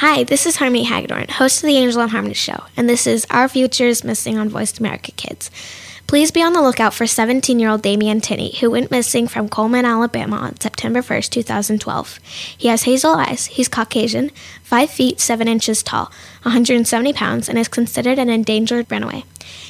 Hi, this is Harmony Hagedorn, host of the Angel and Harmony Show, and this is Our Future is Missing on Voice America Kids. Please be on the lookout for 17 year old Damian Tinney, who went missing from Cullman, Alabama on September 1st, 2012. He has hazel eyes, he's Caucasian, 5 feet 7 inches tall, 170 pounds, and is considered an endangered runaway.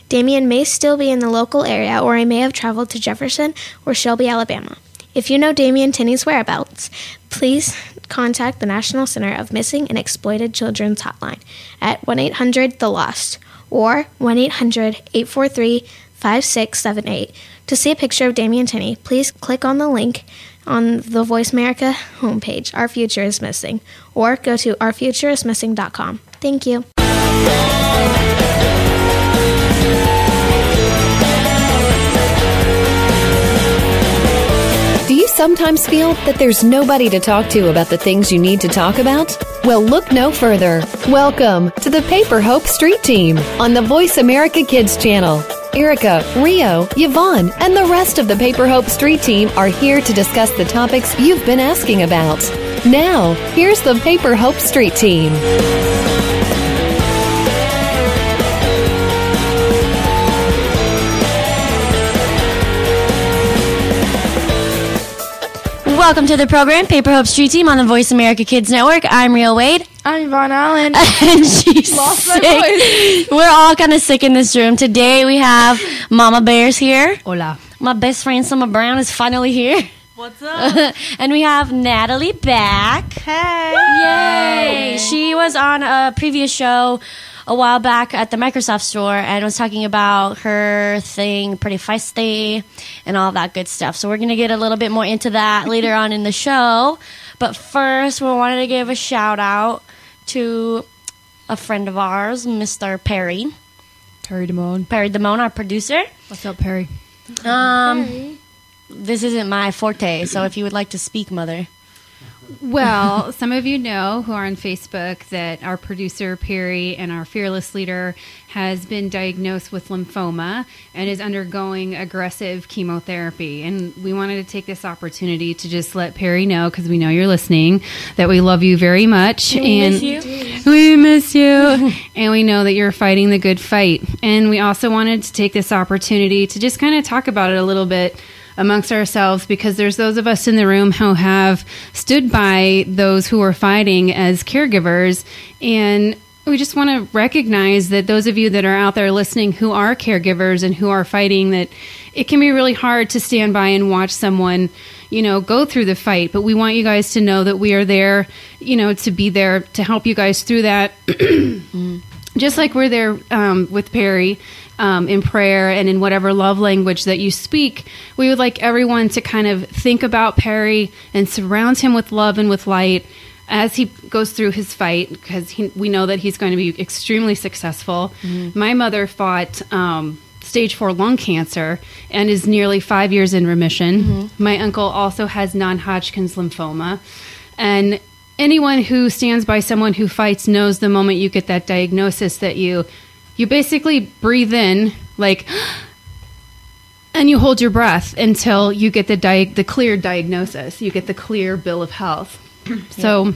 Damian may still be in the local area, or he may have traveled to Jefferson or Shelby, Alabama. If you know Damian Tinney's whereabouts, please contact the National Center of Missing and Exploited Children's Hotline at 1 800 The Lost or 1 800 843 5678. To see a picture of Damian Tinney, please click on the link on the Voice America homepage, Our Future is Missing, or go to ourfutureismissing.com. Thank you. Sometimes feel that there's nobody to talk to about the things you need to talk about? Well, look no further. Welcome to the Paper Hope Street Team on the Voice America Kids channel. Erica, Rio, Yvonne, and the rest of the Paper Hope Street Team are here to discuss the topics you've been asking about. Now, here's the Paper Hope Street Team. Welcome to the program, Paper Hope Street Team on the Voice America Kids Network. I'm Rio Wade. I'm Yvonne Allen. and she's Lost my sick. We're all kind of sick in this room. Today we have Mama Bears here. Hola. My best friend Summer Brown is finally here. What's up? and we have Natalie back. Hey. Yay! She was on a previous show a while back at the Microsoft store and was talking about her thing, Pretty Feisty, and all that good stuff. So we're going to get a little bit more into that later on in the show. But first, we wanted to give a shout out to a friend of ours, Mr. Perry. Perry Damone. Perry Damone, our producer. What's up, Perry? Um, this isn't my forte, so if you would like to speak, Mother. Well, some of you know who are on Facebook that our producer Perry and our fearless leader has been diagnosed with lymphoma and is undergoing aggressive chemotherapy. And we wanted to take this opportunity to just let Perry know because we know you're listening that we love you very much and we miss you and we know that you're fighting the good fight. And we also wanted to take this opportunity to just kind of talk about it a little bit amongst ourselves because there's those of us in the room who have stood by those who are fighting as caregivers. And we just want to recognize that those of you that are out there listening who are caregivers and who are fighting that it can be really hard to stand by and watch someone you know go through the fight. But we want you guys to know that we are there you know to be there to help you guys through that. Just like we're there um, with perry um, in prayer and in whatever love language that you speak, we would like everyone to kind of think about Perry and surround him with love and with light as he goes through his fight because we know that he's going to be extremely successful. Mm-hmm. My mother fought. Um, stage four lung cancer and is nearly five years in remission. Mm-hmm. My uncle also has non Hodgkin's lymphoma. And anyone who stands by someone who fights knows the moment you get that diagnosis that you you basically breathe in like and you hold your breath until you get the di- the clear diagnosis. You get the clear bill of health. So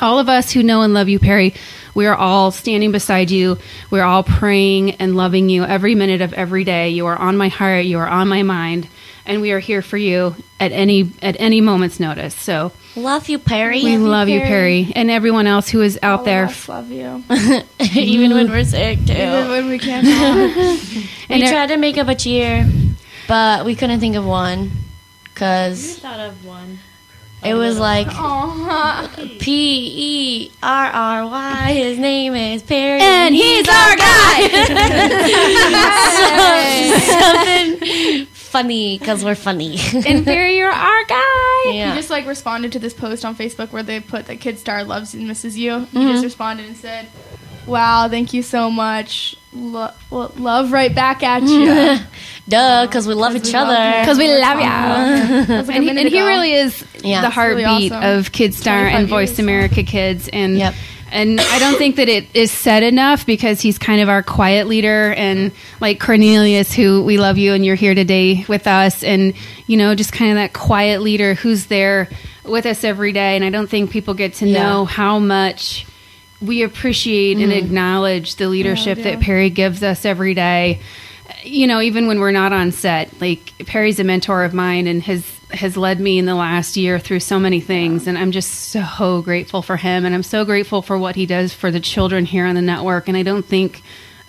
all of us who know and love you perry we are all standing beside you. We're all praying and loving you every minute of every day. You are on my heart. You are on my mind. And we are here for you at any at any moment's notice. So Love you, Perry. we love you perry and everyone else who is out All there oh, of us love you. Even when we're sick, too. Even when we can't we it- tried to make up a cheer, but we couldn't think of one because we Thought of one. it was like P E R R Y. His name is Perry, And he's our something funny because we're funny. and Perry, you're our guy. yeah. He just like responded to this post on Facebook where they put that Kid Star loves and misses you. He Mm-hmm. just responded and said, "Wow, thank you so much. Lo- well, love right back at you." Duh, because we love each we other. Because we love you. That like And he, and he really is Yeah. the It's really heartbeat awesome. of Kid Star and Voice years. America Kids. And Yep. And I don't think that it is said enough because he's kind of our quiet leader and like Cornelius, who we love you and you're here today with us, and you know just kind of that quiet leader who's there with us every day. And I don't think people get to Yeah. know how much we appreciate and mm. acknowledge the leadership that Perry gives us every day. You know, even when we're not on set, like Perry's a mentor of mine and has has led me in the last year through so many things and I'm just so grateful for him and I'm so grateful for what he does for the children here on the network and I don't think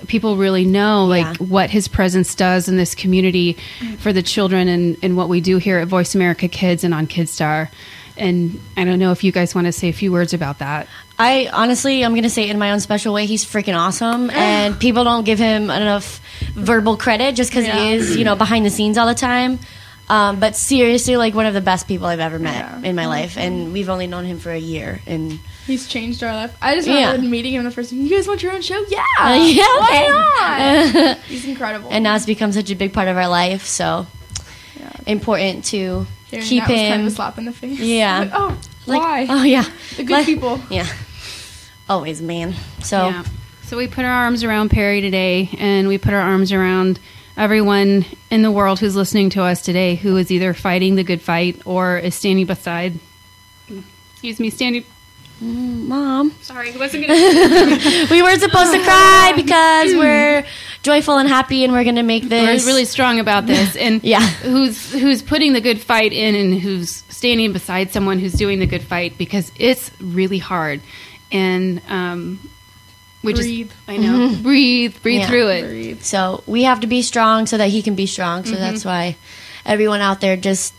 people really know like Yeah. what his presence does in this community for the children and, and what we do here at Voice America Kids and on Kidstar. And I don't know if you guys want to say a few words about that. I honestly, I'm gonna say it in my own special way. He's freaking awesome, and people don't give him enough verbal credit just because Yeah. he is, you know, behind the scenes all the time. Um, but seriously, like one of the best people I've ever met Yeah. in my life, and we've only known him for a year. And He's changed our life. I just Yeah. remember meeting him the first time. You guys want your own show? Yeah. yeah, okay. Why not? He's incredible. and now it's become such a big part of our life. So important to Hearing keep was kind of a him. slap in the face. Yeah. Like, oh, like, why? Oh yeah, the good Like- people. Yeah, always, man. So Yeah. So we put our arms around Perry today, and we put our arms around everyone in the world who's listening to us today who is either fighting the good fight or is standing beside. Excuse me, standing. Mm, mom. Sorry, wasn't gonna. we weren't supposed to cry because we're joyful and happy and we're going to make this. We're really strong about this, and Yeah. who's who's putting the good fight in, and who's standing beside someone who's doing the good fight because it's really hard, and um, we Breathe. just I know breathe, breathe Yeah. through it. Breathe. so we have to be strong so that he can be strong so that's why everyone out there just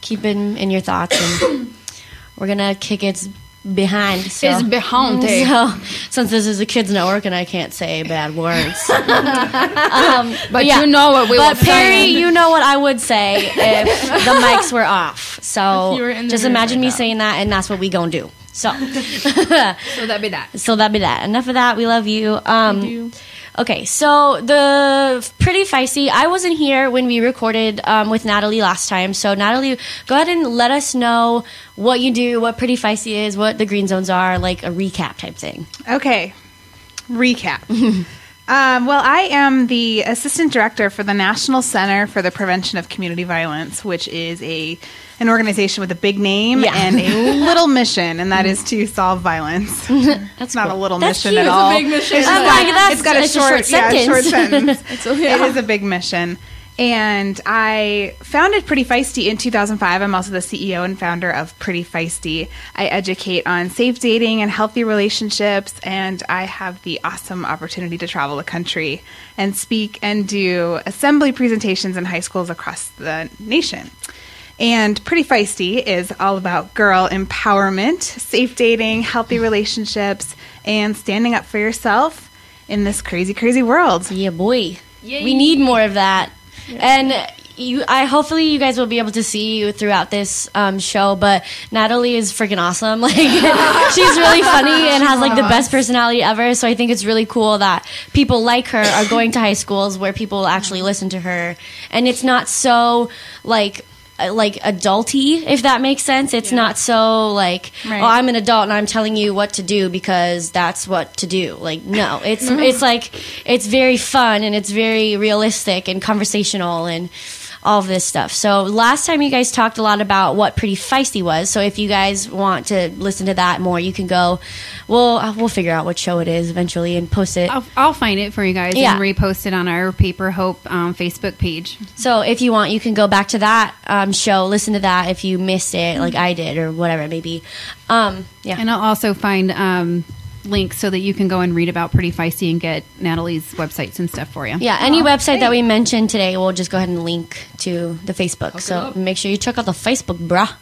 keep him in your thoughts and we're to kick its behind so. Behind. so, since this is a kids network and I can't say bad words, um, But yeah. you know what we but Perry, say. you know what I would say if the mics were off. So If you were in the just imagine right me now. saying that, and that's what we gonna do. So, So that'd be that. so that'd be that. Enough of that. We love you. Um, We do. Okay, so the pretty feisty. I wasn't here when we recorded um, with Natalie last time. So Natalie, go ahead and let us know what you do, what pretty feisty is, what the green zones are, like a recap type thing. Okay, recap. um, well, I am the assistant director for the National Center for the Prevention of Community Violence, which is a an organization with a big name Yeah. and a little mission, and that is to solve violence. That's not cool. a little That's mission cute. at all. It's a big mission. It's, like, it's got a it's a short, short yeah, a short sentence. sentence. a- yeah. It is a big mission. And I founded Pretty Feisty in 2005. I'm also the CEO and founder of Pretty Feisty. I educate on safe dating and healthy relationships, and I have the awesome opportunity to travel the country and speak and do assembly presentations in high schools across the nation. And Pretty Feisty is all about girl empowerment, safe dating, healthy relationships, and standing up for yourself in this crazy, crazy world. Yeah, boy. We need more of that. And you, I hopefully you guys will be able to see you throughout this um, show. But Natalie is freaking awesome. Like she's really funny and has like the best personality ever. So I think it's really cool that people like her are going to high schools where people actually listen to her, and it's not so like Uh, like adulty if that makes sense. It's not so like Right. oh i'm an adult and i'm telling you what to do because that's what to do. Like no. It's it's like it's very fun and it's very realistic and conversational and all of this stuff so last time you guys talked a lot about what pretty feisty was so if you guys want to listen to that more you can go we'll uh, we'll figure out what show it is eventually and post it I'll, I'll find it for you guys Yeah. and repost it on our Paper Hope um, Facebook page. So if you want, you can go back to that um, show, listen to that if you missed it, like I did, or whatever it may be. Um, yeah. And I'll also find links so that you can go and read about Pretty Feisty and get Natalie's websites and stuff for you. Yeah, any website that we mentioned today, we'll just go ahead and link to the Facebook. So make sure you check out the Facebook, bruh.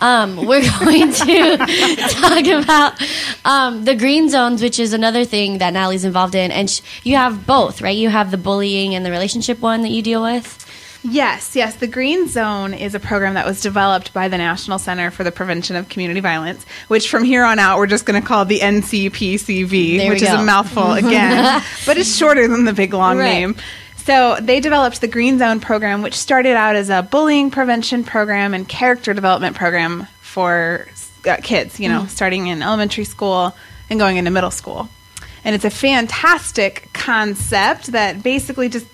Um, we're going to talk about um, the green zones, which is another thing that Natalie's involved in. And sh- you have both, right? You have the bullying and the relationship one that you deal with. Yes, yes. The Green Zone is a program that was developed by the National Center for the Prevention of Community Violence, which from here on out we're just going to call the NCPCV, There which is a mouthful again, but it's shorter than the big long Right. name. So they developed the Green Zone program, which started out as a bullying prevention program and character development program for uh, kids, you know, starting in elementary school and going into middle school. And it's a fantastic concept that basically just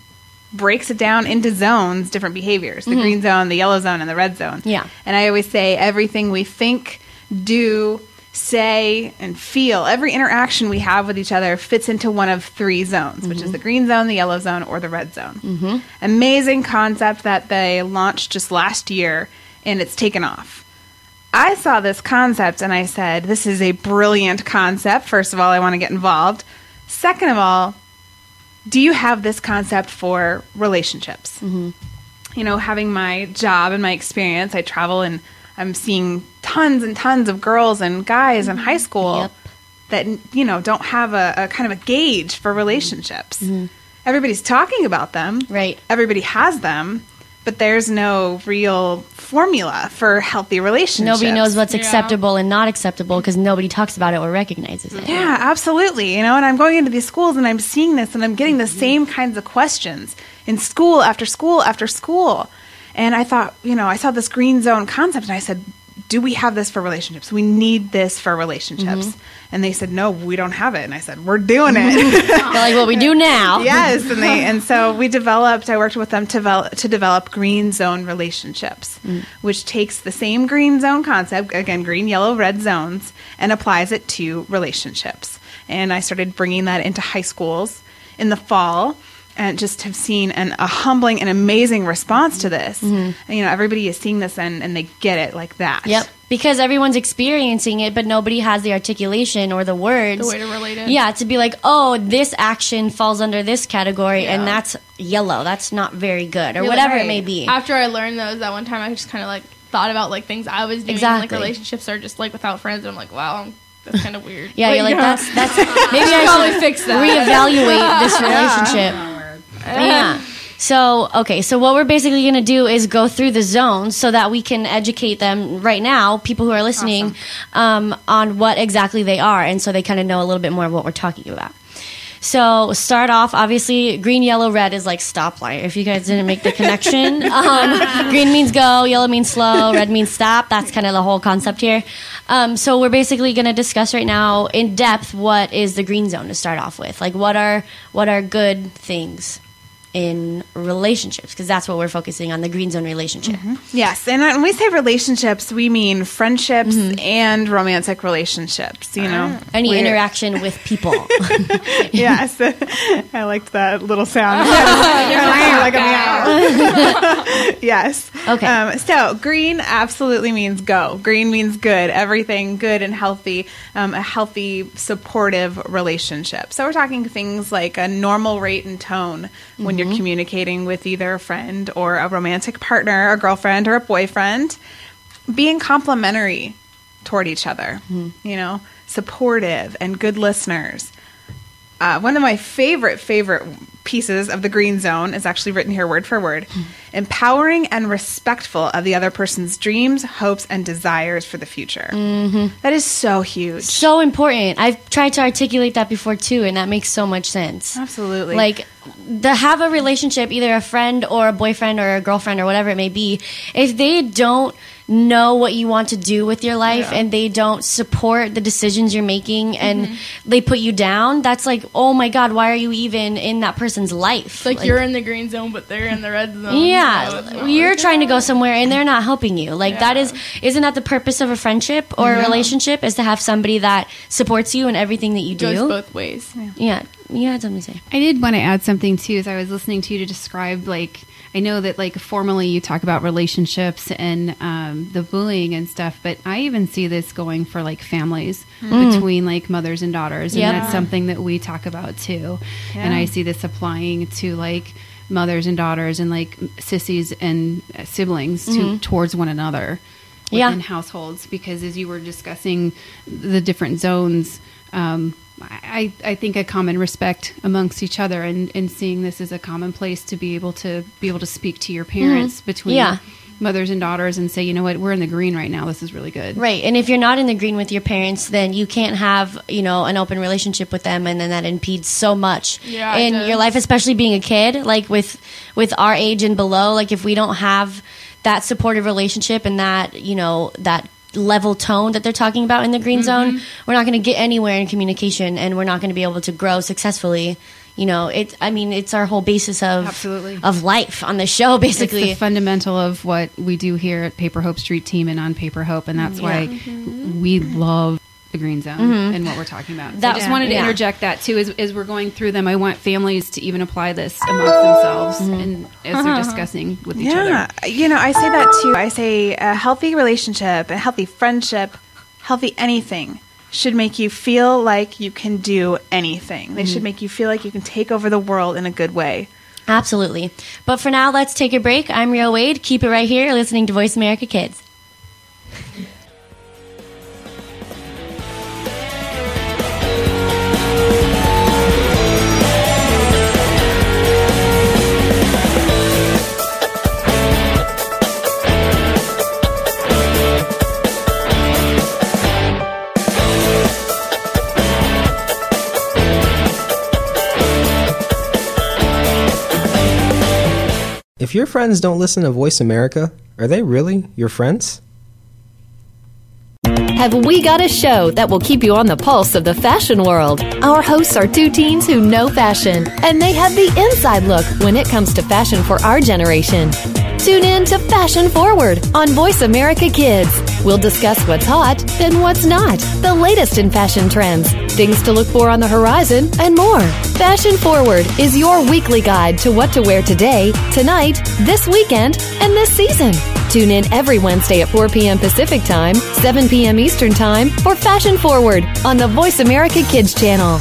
breaks it down into zones, different behaviors the green zone, the yellow zone, and the red zone. Yeah. And I always say everything we think, do, say, and feel. Every interaction we have with each other fits into one of three zones, which is the green zone, the yellow zone, or the red zone. Mm-hmm. Amazing concept that they launched just last year, and it's taken off. I saw this concept and I said, This is a brilliant concept. First of all, I want to get involved. Second of all, do you have this concept for relationships? Mm-hmm. You know, having my job and my experience, I travel and I'm seeing tons and tons of girls and guys in mm-hmm. high school Yep. that, you know, don't have a, a kind of a gauge for mm-hmm. relationships. Everybody's talking about them. Right. Everybody has them, but there's no real formula for healthy relationships. Nobody knows what's Yeah. acceptable and not acceptable because nobody talks about it or recognizes it. Yeah, absolutely. You know, and I'm going into these schools and I'm seeing this and I'm getting the mm-hmm. same kinds of questions in school after school after school. And I thought, you know, I saw this green zone concept and I said, do we have this for relationships? We need this for relationships. Mm-hmm. And they said, no, we don't have it. And I said, we're doing it. They're like what we do now. yes, and they and so we developed. I worked with them to develop to develop green zone relationships, mm. which takes the same green zone concept again, green, yellow, red zones, and applies it to relationships. And I started bringing that into high schools in the fall. And just have seen an, a humbling and amazing response to this. And, you know, everybody is seeing this and, and they get it like that. Yep. Because everyone's experiencing it, but nobody has the articulation or the words. The way to relate it. Yeah, to be like, oh, this action falls under this category, and that's yellow. That's not very good, or Yeah, whatever it may be. After I learned those that one time, I just kind of like thought about like things I was doing. Exactly. Like relationships are just like without friends. And I'm like, wow, that's kind of weird. yeah, Like, you're like, yeah. that's that's maybe I probably should fix that. reevaluate this relationship. Yeah. So, okay, so what we're basically going to do is go through the zones so that we can educate them right now, people who are listening, um, on what exactly they are. And so they kind of know a little bit more of what we're talking about. So, start off, obviously, green, yellow, red is like stoplight. If you guys didn't make the connection, um, green means go, yellow means slow, red means stop. That's kind of the whole concept here. Um, so, we're basically going to discuss right now in depth what is the green zone to start off with. Like, what are what are good things in relationships? Because that's what we're focusing on the green zone relationship. Yes, and when we say relationships, we mean friendships and romantic relationships. You know, Any We're- interaction with people. yes, I liked that little sound. like a meow. yes. Okay. Um, so green absolutely means go. Green means good. Everything good and healthy. Um, a healthy, supportive relationship. So we're talking things like a normal rate and tone when you're Mm-hmm. communicating with either a friend or a romantic partner, a girlfriend or a boyfriend. Being complimentary toward each other. Mm-hmm. You know, supportive and good listeners. Uh, one of my favorite favorite pieces of the green zone is actually written here word for word empowering and respectful of the other person's dreams hopes and desires for the future mm-hmm. is so huge so important. I've tried to articulate that before too, and that makes so much sense. absolutely Like, to have a relationship, either a friend or a boyfriend or a girlfriend or whatever it may be, if they don't know what you want to do with your life and they don't support the decisions you're making and Mm-hmm. they put you down, that's like, oh my God, why are you even in that person's life? It's like, you're in the green zone, but they're in the red zone. so Yeah, not you're working trying to go somewhere and they're not helping you. Like that is isn't that the purpose of a friendship or a relationship is to have somebody that supports you in everything that you goes do. both ways. Yeah, you had something to say. I did want to add something too as I was listening to you to describe like I know that like formally you talk about relationships and um, the bullying and stuff, but I even see this going for like families between like mothers and daughters, and that's something that we talk about too. And I see this applying to like mothers and daughters and like sissies and siblings to towards one another Yeah. within households because as you were discussing the different zones um, I, I think a common respect amongst each other and, and seeing this as a common place to be able to be able to speak to your mm-hmm. parents between Yeah. mothers and daughters and say you know what? We're in the green right now. This is really good. Right. And if you're not in the green with your parents, then you can't have, you know, an open relationship with them and then that impedes so much Yeah, in your life, especially being a kid, like with with our age and below, like if we don't have that supportive relationship and that, you know, that level tone that they're talking about in the green zone, mm-hmm. we're not going to get anywhere in communication and we're not going to be able to grow successfully. You know, it I mean, it's our whole basis of Absolutely. of life on the show it's basically. the fundamental of what we do here at paper hope street team and on paper hope and that's mm, why mm-hmm. we love the green zone mm-hmm. and what we're talking about. So That- I just wanted to yeah. interject that too as, as we're going through them. I want families to even apply this amongst themselves mm-hmm. and as they're uh-huh. discussing with each Yeah, other. you know, I say that too. I say a healthy relationship, a healthy friendship, healthy anything should make you feel like you can do anything. They should mm-hmm. make you feel like you can take over the world in a good way. Absolutely. But for now, let's take a break. I'm Rio Wade. Keep it right here, listening to Voice America Kids. If your friends don't listen to Voice America, are they really your friends? Have we got a show that will keep you on the pulse of the fashion world? Our hosts are two teens who know fashion, and they have the inside look when it comes to fashion for our generation. Tune in to Fashion Forward on Voice America Kids. We'll discuss what's hot and what's not, the latest in fashion trends, things to look for on the horizon, and more. Fashion Forward is your weekly guide to what to wear today, tonight, this weekend, and this season. Tune in every Wednesday at 4 p.m. Pacific Time, 7 p.m. Eastern Time for Fashion Forward on the Voice America Kids channel.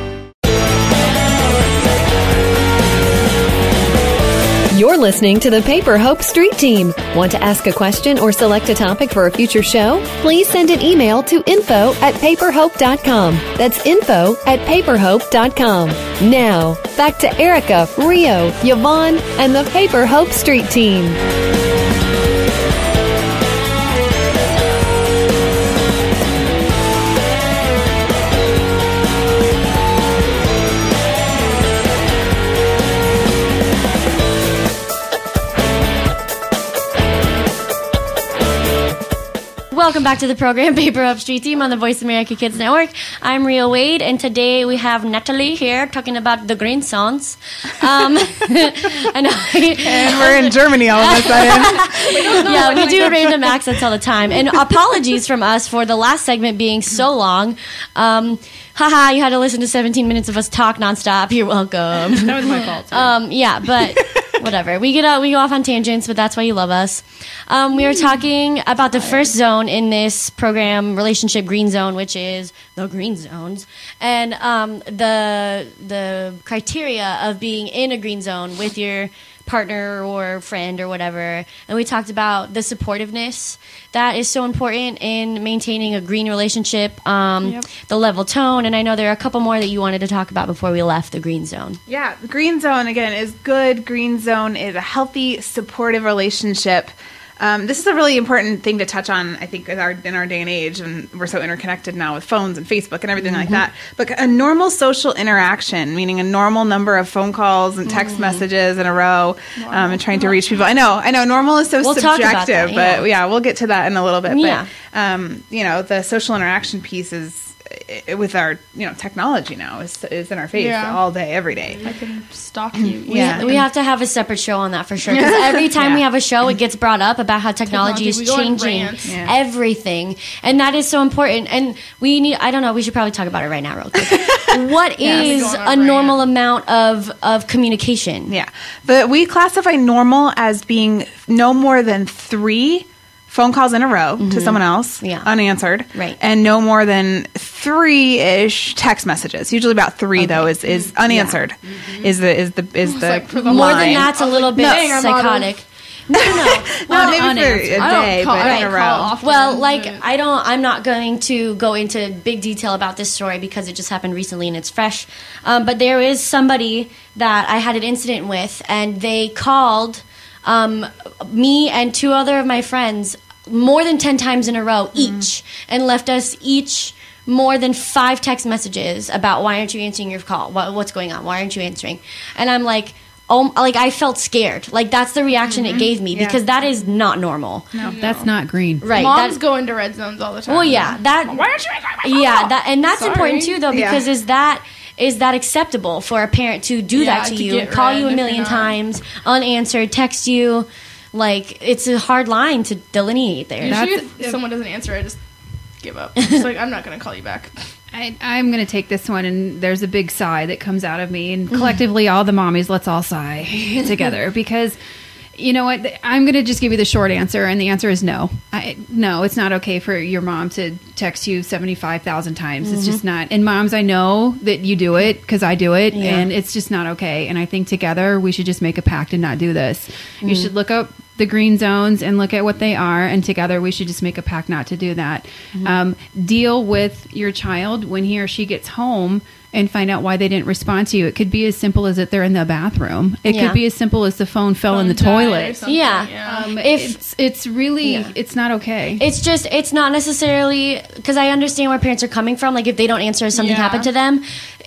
You're listening to the Paper Hope Street Team. Want to ask a question or select a topic for a future show? Please send an email to info at paperhope.com. That's info at paperhope.com. Now, back to Erica, Rio, Yvonne, and the Paper Hope Street Team. Welcome back to the program, Paper Hope Street Team on the Voice America Kids Network. I'm Rio Wade, and today we have Natalie here talking about the green songs. Um, and I, And we're in Germany all of a sudden. yeah, we do random accents all the time. And apologies from us for the last segment being so long. Um, haha, you had to listen to 17 minutes of us talk nonstop. You're welcome. That was my fault. Um, yeah, but whatever. We get out, we go off on tangents, but that's why you love us. Um, we were talking about the first zone in this program, relationship green zone, which is the green zones, and um, the the criteria of being in a green zone with your partner or friend or whatever. And we talked about the supportiveness that is so important in maintaining a green relationship, um, the level tone, and I know there are a couple more that you wanted to talk about before we left the green zone. Yeah, green zone again is good. Green zone is a healthy, supportive relationship. Um, this is a really important thing to touch on, I think, in our, in our day and age, and we're so interconnected now with phones and Facebook and everything like that. But a normal social interaction, meaning a normal number of phone calls and text messages in a row, um, and trying to reach people. I know, I know, normal is so We'll subjective, that, but yeah, we'll get to that in a little bit. Yeah. But um, you know, the social interaction piece is with our you know technology now is is in our face Yeah. all day, every day. I can stalk you. We, Yeah. we have to have a separate show on that for sure. Because every time we have a show, it gets brought up about how technology, Technology, is we go on changing. Yeah. everything, and that is so important. And we need. I don't know. We should probably talk about it right now, real quick. what is Go on a a normal amount of of communication? Yeah. But we classify normal as being no more than three phone calls in a row to someone else Mm-hmm. Yeah. unanswered. Right. And no more than three ish text messages. Usually about three though is, is unanswered. Is the is the is the like the More than that's a little bit Dang, I'm out of- psychotic. No, no, no. No, maybe for unanswered. a I don't day, call, but I in a row. Well, like I don't. I'm not going to go into big detail about this story because it just happened recently and it's fresh. Um, but there is somebody that I had an incident with, and they called um, me and two other of my friends more than 10 times in a row each and left us each more than five text messages about why aren't you answering your call? What, what's going on? Why aren't you answering? And I'm like, oh, like I felt scared. Like that's the reaction it gave me Yeah. because that is not normal. No, that's not green. Right. Moms that- go into red zones all the time. well, yeah, that. Why aren't you answering my phone? Yeah, that and that's Sorry. important too, though, Yeah. because is that is that acceptable for a parent to do Yeah, that to, to you, call you a million times, unanswered, text you? Like it's a hard line to delineate there. Usually, That's- if someone doesn't answer, I just give up. It's like I'm not gonna call you back. I, I'm going to take this one, and there's a big sigh that comes out of me. And mm-hmm. collectively, all the mommies, let's all sigh together because you know what? I'm going to just give you the short answer, and the answer is no. I, no, it's not okay for your mom to text you 75,000 times. It's just mm-hmm. not. And moms, I know that you do it because I do it, Yeah. and it's just not okay. And I think together we should just make a pact and not do this. You mm. should look up the green zones and look at what they are, and together we should just make a pact not to do that. Mm-hmm. Um, deal with your child when he or she gets home and find out why they didn't respond to you. It could be as simple as that they're in the bathroom. It Yeah. could be as simple as the phone fell in the Phone died or toilet. something, Yeah. Um, If- it's it's really Yeah. it's not okay. It's just it's not necessarily because I understand where parents are coming from. Like if they don't answer, something Yeah. happened to them.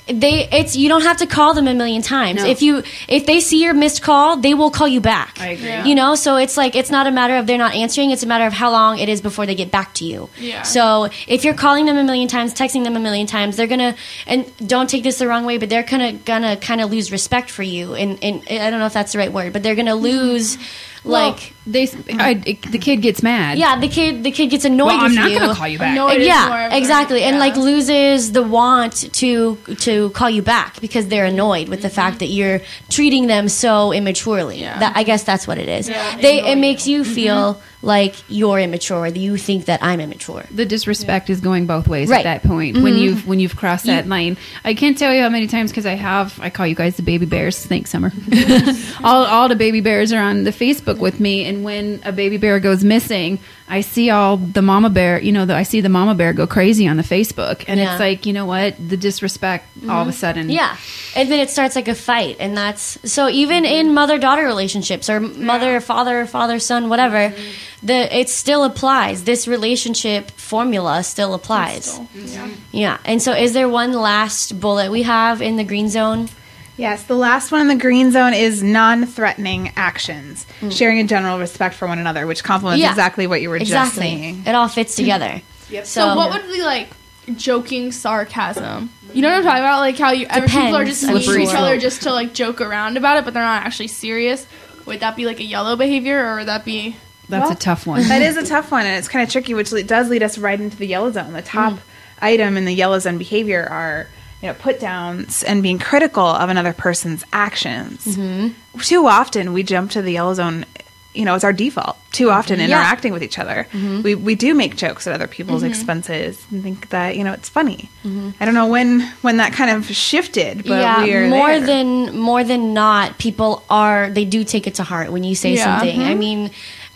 They it's you don't have to call them a million times. No. If you if they see your missed call, they will call you back. I agree. Yeah. You know, so it's like it's not a matter of they're not answering. It's a matter of how long it is before they get back to you. Yeah. So if you're calling them a million times, texting them a million times, they're gonna and don't take this the wrong way, but they're gonna gonna kind of lose respect for you. And and I don't know if that's the right word, but they're gonna lose like. They mm. I, the kid gets mad. Yeah, the kid the kid gets annoyed Well, I'm not you. going to call you back. No, it is more yeah, exactly, and like loses the want to to call you back because they're annoyed with the mm-hmm. fact that you're treating them so immaturely. Yeah. That I guess that's what it is. Yeah, they annoy it makes you Mm-hmm. feel like you're immature. That you think that I'm immature. the disrespect is going both ways Right. at that point when mm-hmm. you've when you've crossed that line. I can't tell you how many times because I have I call you guys the baby bears. Thanks, Summer. all all the baby bears are on the Facebook with me, and when a baby bear goes missing, I see all the mama bear. You know, the, I see the mama bear go crazy on the Facebook, and Yeah. it's like you know what the disrespect all of a mm-hmm. sudden. Yeah, and then it starts like a fight, and that's so even mm-hmm. in mother daughter relationships or mother father father son whatever, mm-hmm. the it still applies. This relationship formula still applies. Still, yeah. Yeah, and so is there one last bullet we have in the green zone? Yes, the last one in the green zone is non-threatening actions, mm. sharing a general respect for one another, which complements Yeah. exactly what you were just Exactly, saying. it all fits together. Yep. So, So, what would be like joking sarcasm? You know what I'm talking about? Like how you ever people are just I'm mean to each other just to like joke around about it, but they're not actually serious. Would that be like a yellow behavior, or would that be? that's Well, a tough one. That is a tough one, and it's kind of tricky, which le- does lead us right into the yellow zone. The top mm. item in the yellow zone behavior are, you know, put downs and being critical of another person's actions. Mm-hmm. Too often, we jump to the yellow zone. You know, it's our default. Too mm-hmm. often, interacting with each other, mm-hmm. we we do make jokes at other people's expenses and think that you know it's funny. I don't know when when that kind of shifted, but yeah, we are more there. than more than not, people are they do take it to heart when you say Yeah. something. I mean,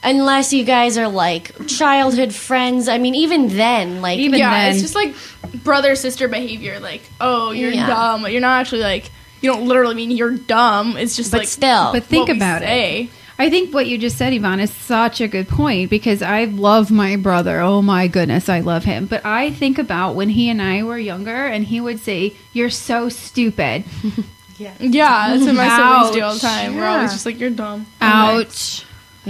unless you guys are like childhood friends. I mean, even then, like Even yeah, then- it's just like brother sister behavior. Like, oh, you're Yeah. dumb. You're not actually like you don't literally mean you're dumb. It's just but like still, But think what we about say. it. I think what you just said, Yvonne, is such a good point because I love my brother. Oh my goodness, I love him. But I think about when he and I were younger and he would say, You're so stupid. Yeah, Yeah, that's what my siblings do all the Ouch. time. We're always just like you're dumb. Ouch.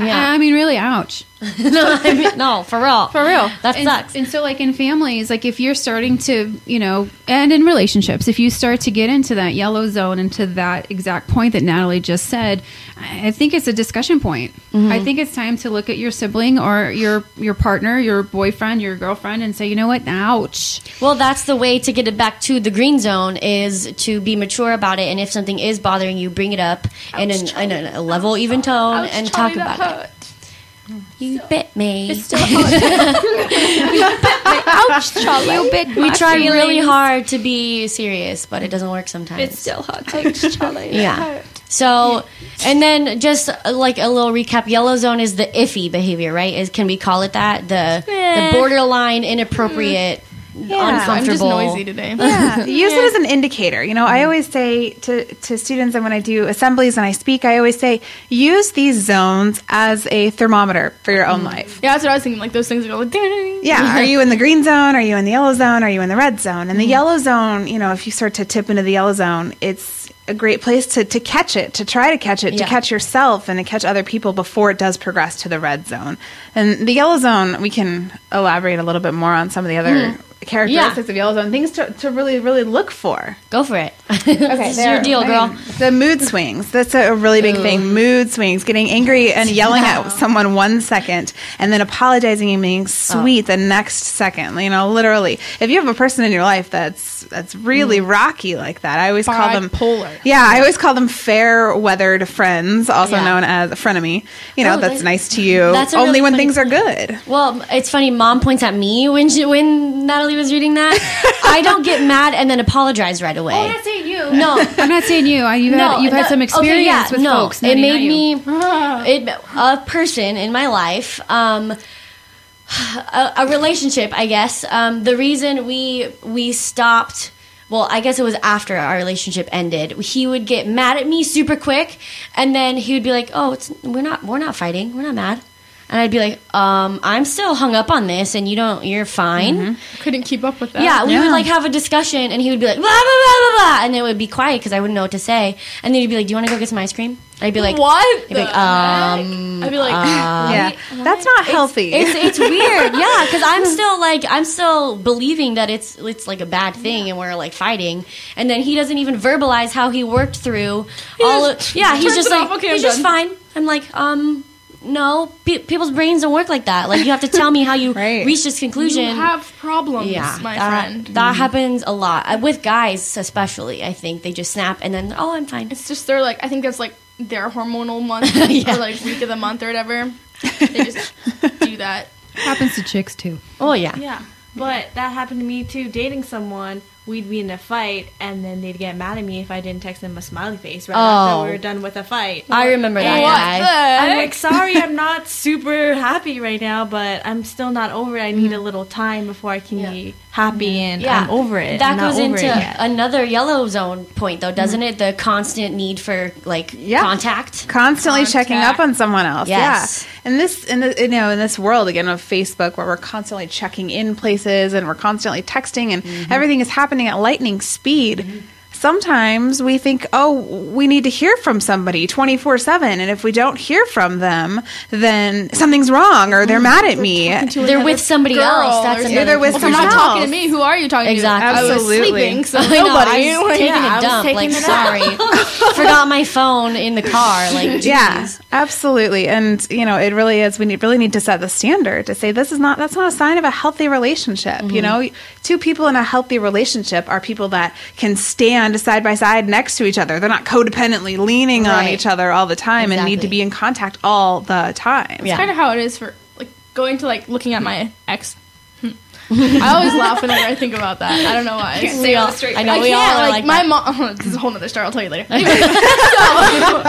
Yeah. I, I mean, really, ouch. no, I mean, no, for real, For real. that and, sucks. And so, like in families, like if you're starting to, you know, and in relationships, if you start to get into that yellow zone, into that exact point that Natalie just said, I think it's a discussion point. Mm-hmm. I think it's time to look at your sibling or your your partner, your boyfriend, your girlfriend, and say, you know what, ouch. Well, that's the way to get it back to the green zone is to be mature about it, and if something is bothering you, bring it up in, an, in a level, even tone, Ouch, and talk about it. hurt. You bit me. Ouch, Charlie. You bit we try really hard to be serious, but it doesn't work sometimes. hurt. Ouch, Charlie. Yeah. So, and then just uh, like a little recap, yellow zone is the iffy behavior, right? Is can we call it that? The Eh. the borderline inappropriate uncomfortable. I'm just noisy today. Yeah, use it as an indicator. You know, I always say to, to students, and when I do assemblies and I speak, I always say, use these zones as a thermometer for your own life. Yeah, that's what I was thinking. Like those things go like, ding. Yeah, are you in the green zone? Are you in the yellow zone? Are you in the red zone? And the mm-hmm. yellow zone, you know, if you start to tip into the yellow zone, it's a great place to, to catch it, to try to catch it, to catch yourself and to catch other people before it does progress to the red zone. And the yellow zone, we can elaborate a little bit more on some of the other hmm. characteristics of yellow zone, things to, to really, really look for. Go for it. Okay, your deal, girl. The mood swings. That's a really big thing. Mood swings. Getting angry and yelling at someone one second and then apologizing and being oh. sweet the next second. You know, literally. If you have a person in your life that's that's really hmm. rocky like that, I always call them Bipolar. Yeah, I always call them fair weathered friends, also Yeah. known as a frenemy. You know, Oh, that's that- nice to you that's only really when funny things are good. Well, it's funny. Mom points at me when she, when Natalie was reading that. I don't get mad and then apologize right away. I'm not saying you. no, I'm not saying you. I- You've, no, had, you've had no, some okay, experience yeah, with no, folks. It made me it, a person in my life. Um, a, a relationship, I guess. Um, the reason we we stopped. Well, I guess it was after our relationship ended. He would get mad at me super quick, and then he would be like, "Oh, it's we're not we're not fighting. We're not mad." And I'd be like, um, "I'm still hung up on this, and you don't. You're fine." Couldn't keep up with that. Yeah, we Yeah. would like have a discussion, and he would be like, blah, blah, blah, blah, blah, and it would be quiet because I wouldn't know what to say. And then he'd be like, Do you want to go get some ice cream? And I'd be like, what? He'd be like, the um, heck? I'd be like, yeah, that's not healthy. It's, it's weird, yeah, because I'm still like I'm still believing that it's it's like a bad thing, and we're like fighting, and then he doesn't even verbalize how he worked through all. just Of, yeah, he's just like off. Okay, I'm he's just done. fine. I'm like, um, no, pe- people's brains don't work like that. Like you have to tell me how you Right. reached this conclusion. you have problems, yeah, my that, friend. That happens a lot Uh, with guys, especially. I think they just snap and then, oh, I'm fine. It's just they're like I think that's like their hormonal month Yeah. or like week of the month or whatever. They just do that. Happens to chicks too. Oh yeah, Yeah. But that happened to me too. Dating someone, we'd be in a fight, and then they'd get mad at me if I didn't text them a smiley face right Oh. after we oh. were done with a fight. I remember that What guy. the I'm like, sorry, I'm not super happy right now, but I'm still not over it. I need a mm. little time before I can be happy and Yeah, I'm over it. That I'm goes into another yellow zone point, though, doesn't mm. it? The constant need for like Yeah. contact. constantly checking up on someone else. Yes. Yeah. And this, in the, you know, in this world again of Facebook, where we're constantly checking in places and we're constantly texting, and mm-hmm. everything is happening at lightning speed. Sometimes we think, oh, we need to hear from somebody 24 7. And if we don't hear from them, then something's wrong or they're mm. mad at me. They're with somebody girl else. That's or another. they're with If you're not talking to me, who are you talking Exactly. to? I was Absolutely. sleeping, so I know, nobody. I was taking Yeah, I a was dump. taking like, sorry, forgot my phone in the car. Like, Yeah, absolutely. And you know, it really is. We need, really need to set the standard to say this is not that's not a sign of a healthy relationship. You mm-hmm. know, two people in a healthy relationship are people that can stand side by side next to each other. They're not codependently leaning on each other all the time and need to be in contact all the time. Yeah. kind of how it is for like going to like looking at my ex. Hmm. I always laugh whenever I think about that. I don't know why. It's- We all, straight. I know I we can't, all are like, like, my that. mom. this is a whole nother story. I'll tell you later. Anyway, so,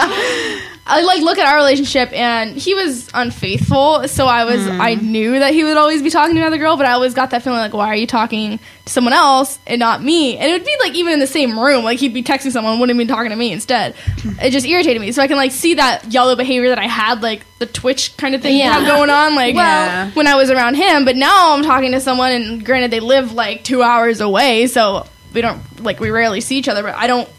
I like look at our relationship, and he was unfaithful. So I was, hmm. I knew that he would always be talking to another girl, but I always got that feeling like, why are you talking to someone else and not me? And it would be like even in the same room, like he'd be texting someone, wouldn't be talking to me instead. Hmm. It just irritated me. So I can like see that yellow behavior that I had, like the twitch kind of thing Yeah. have going on, like Yeah. when I was around him. But now I'm talking to someone, and granted they live like two hours away, so we don't like we rarely see each other. But I don't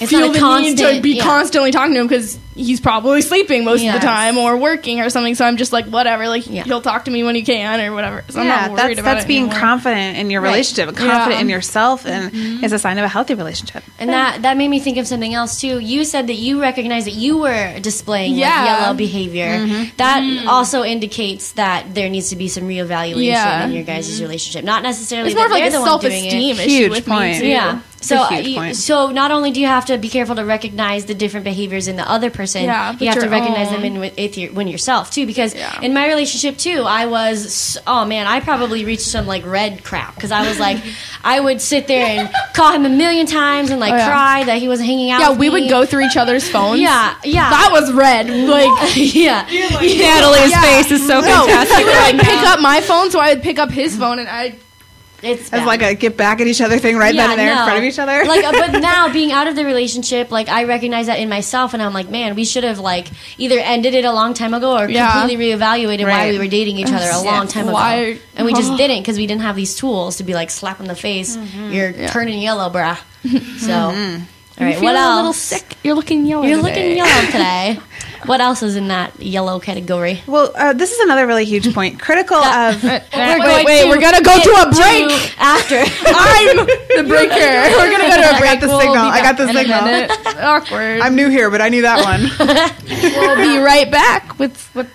It's feel not a the need to be yeah. constantly talking to him because he's probably sleeping most of the time or working or something. So I'm just like whatever. Like Yeah. he'll talk to me when he can or whatever. So I'm yeah, not worried that's about that's it being anymore. confident in your Right. relationship, and confident Yeah. in yourself, and mm-hmm. is a sign of a healthy relationship. And that that made me think of something else too. You said that you recognized that you were displaying like, Yeah. yellow behavior. Mm-hmm. That mm. also indicates that there needs to be some reevaluation Yeah. in your guys' mm-hmm. relationship. Not necessarily It's more of like a self esteem issue Huge with point. me too. Yeah. It's So, a huge you- point. so not only do you have to be careful to recognize the different behaviors in the other person, Yeah, you have to your recognize them in with, with your, when yourself too. Because Yeah. in my relationship too, I was oh man, I probably reached some like red crap because I was like, I would sit there and call him a million times and like Oh, yeah. cry that he wasn't hanging out. Yeah, with we me. would go through each other's phones. Yeah, yeah. That was red. Like yeah. Natalie's Yeah. face is so no, fantastic he would like pick up my phone, so I would pick up his phone and I It's as like a get back at each other thing right then and there in front of each other. like, uh, but now being out of the relationship, like I recognize that in myself, and I'm like, man, we should have like either ended it a long time ago or Yeah. completely reevaluated why we were dating each other a long time Why- ago, and we just didn't because we didn't have these tools to be like slap in the face. You're turning yellow, bruh. So, all right, what a else? little sick. You're looking yellow. You're today. looking yellow today. What else is in that yellow category? well, uh, this is another really huge point. Critical of Wait, We're wait, going wait, to we're gonna go to a to break. after. I'm the breaker. We're gonna go to a break. got the We'll signal. I got the back in a signal. Awkward. I'm new here, but I knew that one. we'll be right back with with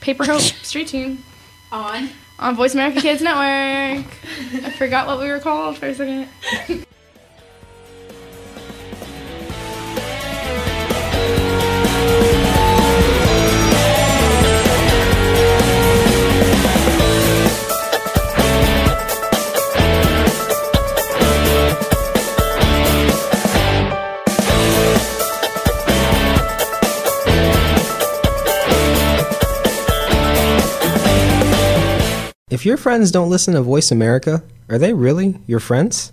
Paper Hope Street Team on on Voice America Kids Network. I forgot what we were called for a second. If your friends don't listen to Voice America, are they really your friends?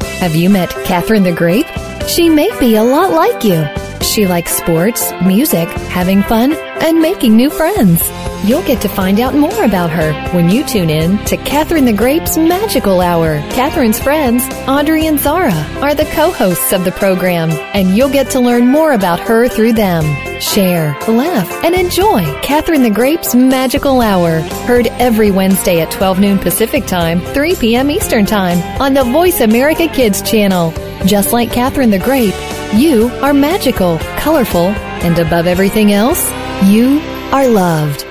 Have you met Catherine the Grape? She may be a lot like you. She likes sports, music, having fun, and making new friends. You'll get to find out more about her when you tune in to Catherine the Grape's Magical Hour. Catherine's friends, Audrey and Zara, are the co-hosts of the program, and you'll get to learn more about her through them. Share, laugh, and enjoy Catherine the Grape's Magical Hour. Heard every Wednesday at 12 noon Pacific Time, 3 p.m. Eastern Time on the Voice America Kids channel. Just like Catherine the Grape, you are magical, colorful, and above everything else, you are loved.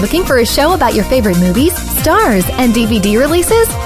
Looking for a show about your favorite movies, stars, and DVD releases?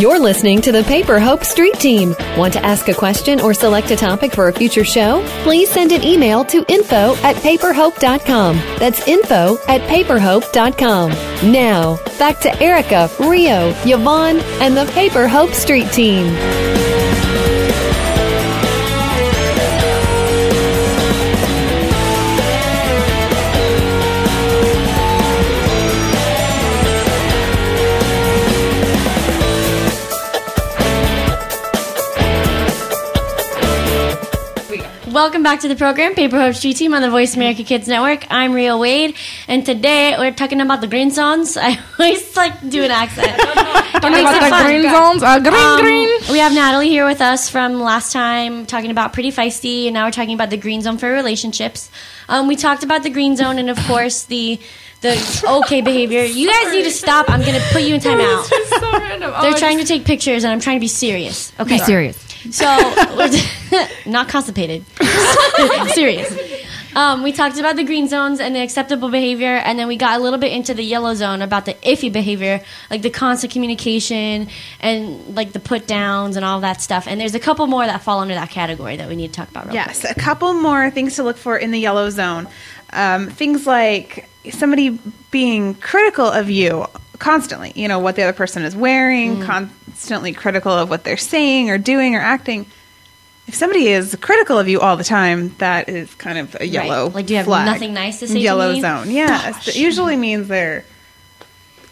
You're listening to the Paper Hope Street Team. Want to ask a question or select a topic for a future show? Please send an email to info at paperhope.com. That's info at paperhope.com. Now, back to Erica, Rio, Yvonne, and the Paper Hope Street Team. Welcome back to the program, Paper Hope Street Team on the Voice America Kids Network. I'm Rio Wade, and today we're talking about the green zones. I always like to do an accent. It Talking makes about it the fun. green zones. Uh, green, Um, green. We have Natalie here with us from last time talking about Pretty Feisty, and now we're talking about the green zone for relationships. Um, we talked about the green zone and, of course, the the okay behavior. You guys need to stop. I'm going to put you in timeout. so. They're trying to take pictures, and I'm trying to be serious. Okay, serious. So, not constipated. Serious. Um, we talked about the green zones and the acceptable behavior, and then we got a little bit into the yellow zone about the iffy behavior, like the constant communication and like the put downs and all that stuff. And there's a couple more that fall under that category that we need to talk about real Yes, a couple more things to look for in the yellow zone. Um, things like somebody being critical of you constantly, you know, what the other person is wearing, mm. constantly critical of what they're saying or doing or acting. If somebody is critical of you all the time, that is kind of a yellow Like, do you have flag. nothing nice to say to Yellow me? zone, yes. It usually means they're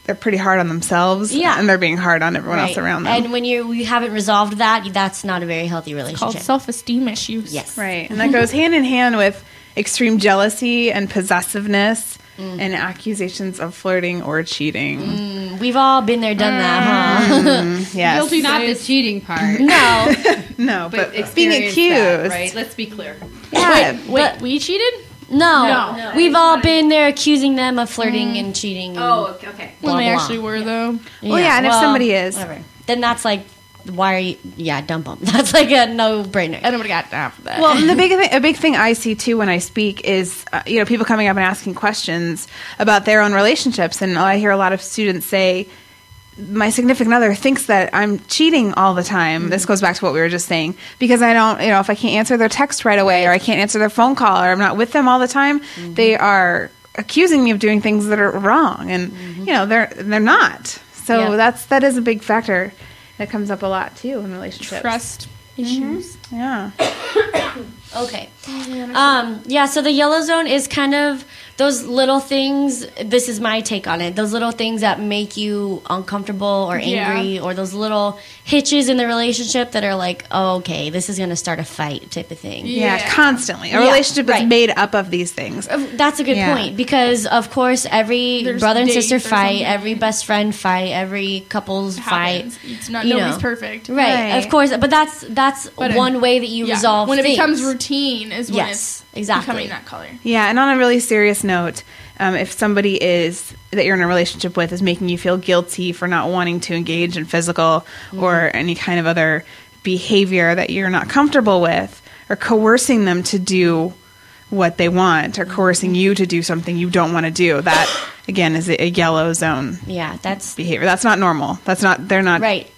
they're pretty hard on themselves, Yeah. and they're being hard on everyone Right. else around them. And when you you haven't resolved that, that's not a very healthy relationship. called relationship. self-esteem issues. yes. Right. And that goes hand in hand with extreme jealousy and possessiveness Mm. and accusations of flirting or cheating. Mm, we've all been there, done that, huh? Mm. Yes. Not the cheating part. no. No, but, But being accused. that, right? Let's be clear. Yeah. Wait, wait, we cheated? No. No. We've all been there accusing them of flirting mm. and cheating. And Oh, okay. When Blah, they blah. actually were, though. Well, yeah, and if somebody is- whatever. then that's like why are you? Yeah, dump them. That's like a no brainer. I nobody got time for that. Well, and the big thing, a big thing I see too when I speak is, uh, you know, people coming up and asking questions about their own relationships, and I hear a lot of students say, "My significant other thinks that I'm cheating all the time." This mm-hmm. goes back to what we were just saying because I don't, you know, if I can't answer their text right away, or I can't answer their phone call, or I'm not with them all the time, mm-hmm. they are accusing me of doing things that are wrong, and mm-hmm. you know, they're they're not. So Yeah. that's that is a big factor that comes up a lot too in relationships. trust issues. Yeah. Okay. Um, yeah, so the yellow zone is kind of those little things. This is my take on it. Those little things that make you uncomfortable or Yeah. angry, or those little hitches in the relationship that are like, oh, okay, this is going to start a fight type of thing. Yeah, Yeah. constantly. A Yeah, relationship right. is made up of these things. That's a good Yeah. point because, of course, every There's brother and sister fight, every best friend fight, every couple's Happens. fight. It's not you nobody's know. perfect. Right, Right. of course, but that's that's But, uh, one way that you Yeah. resolve when it things. becomes routine is when Yes, it's exactly. becoming that color. Yeah, and on a really serious note, um, if somebody is that you're in a relationship with is making you feel guilty for not wanting to engage in physical or any kind of other behavior that you're not comfortable with, or coercing them to do what they want, or coercing you to do something you don't want to do, that again is a, a yellow zone Yeah, that's behavior. That's not normal. That's not. They're not right.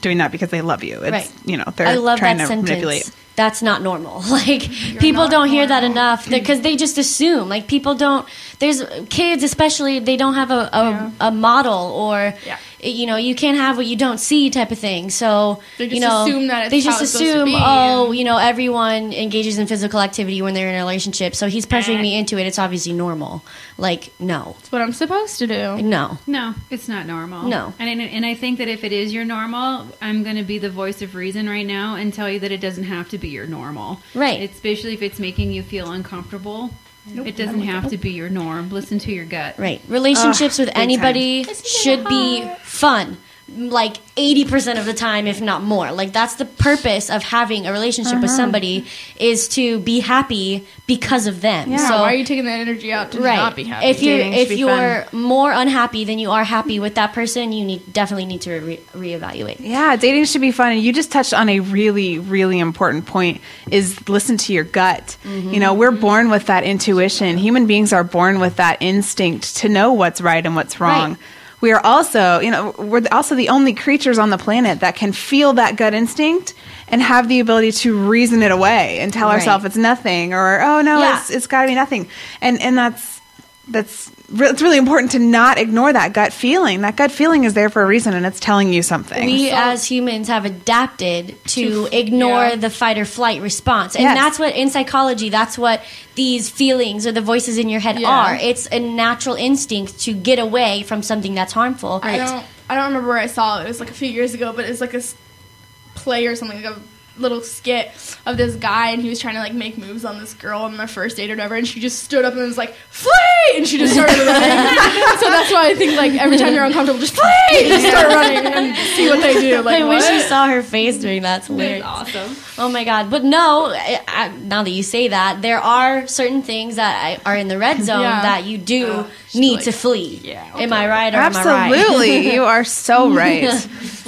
doing that because they love you. It's Right. you know they're I love trying that to sentence. manipulate. That's not normal. Like people don't hear that enough because they just assume. Like people don't. There's kids, especially, they don't have a a, a model or. Yeah. You know, you can't have what you don't see, type of thing. So They just you know, assume that it's they how just it's supposed to assume, be, oh, and- you know, everyone engages in physical activity when they're in a relationship. So he's pressuring me into it. It's obviously normal. Like no, It's what I'm supposed to do. no, No, it's not normal. No. and and I think that if it is your normal, I'm going to be the voice of reason right now and tell you that it doesn't have to be your normal. Right. Especially if it's making you feel uncomfortable. It doesn't have to be your norm. Listen to your gut. Right. Relationships with anybody should be fun. Like 80% of the time, if not more. Like, that's the purpose of having a relationship with uh-huh. somebody is to be happy because of them. Yeah, so, Why are you taking that energy out to right. not be happy? If you're, if you're more unhappy than you are happy with that person, you need definitely need to re- reevaluate. Yeah, dating should be fun. And you just touched on a really, really important point is listen to your gut. Mm-hmm. You know, we're mm-hmm. born with that intuition. Human beings are born with that instinct to know what's right and what's wrong. Right. We are also, you know, we're also the only creatures on the planet that can feel that gut instinct and have the ability to reason it away and tell Right. ourselves it's nothing or oh no, Yeah. it's it's got to be nothing. And and that's that's re- it's really important to not ignore that gut feeling. That gut feeling is there for a reason and it's telling you something. we as humans have adapted to, ignore yeah. the fight or flight response and Yes. that's what in psychology that's what these feelings or the voices in your head Yeah. are it's a natural instinct to get away from something that's harmful I don't. I don't remember where I saw it. It was like a few years ago, but it was like a s- play or something, like a little skit of this guy, and he was trying to like make moves on this girl on their first date or whatever, and she just stood up and was like, "Flee!" and she just started running. so that's why I think like every time you're uncomfortable, just flee, and just start running and see what they do. Like, I wish you saw her face during that. It's hilarious. awesome. Oh my god! But no, I, I, now that you say that, there are certain things that I, are in the red zone Yeah. that you do oh, need like- to flee. yeah. Am I right or am I right? Absolutely. you are so right.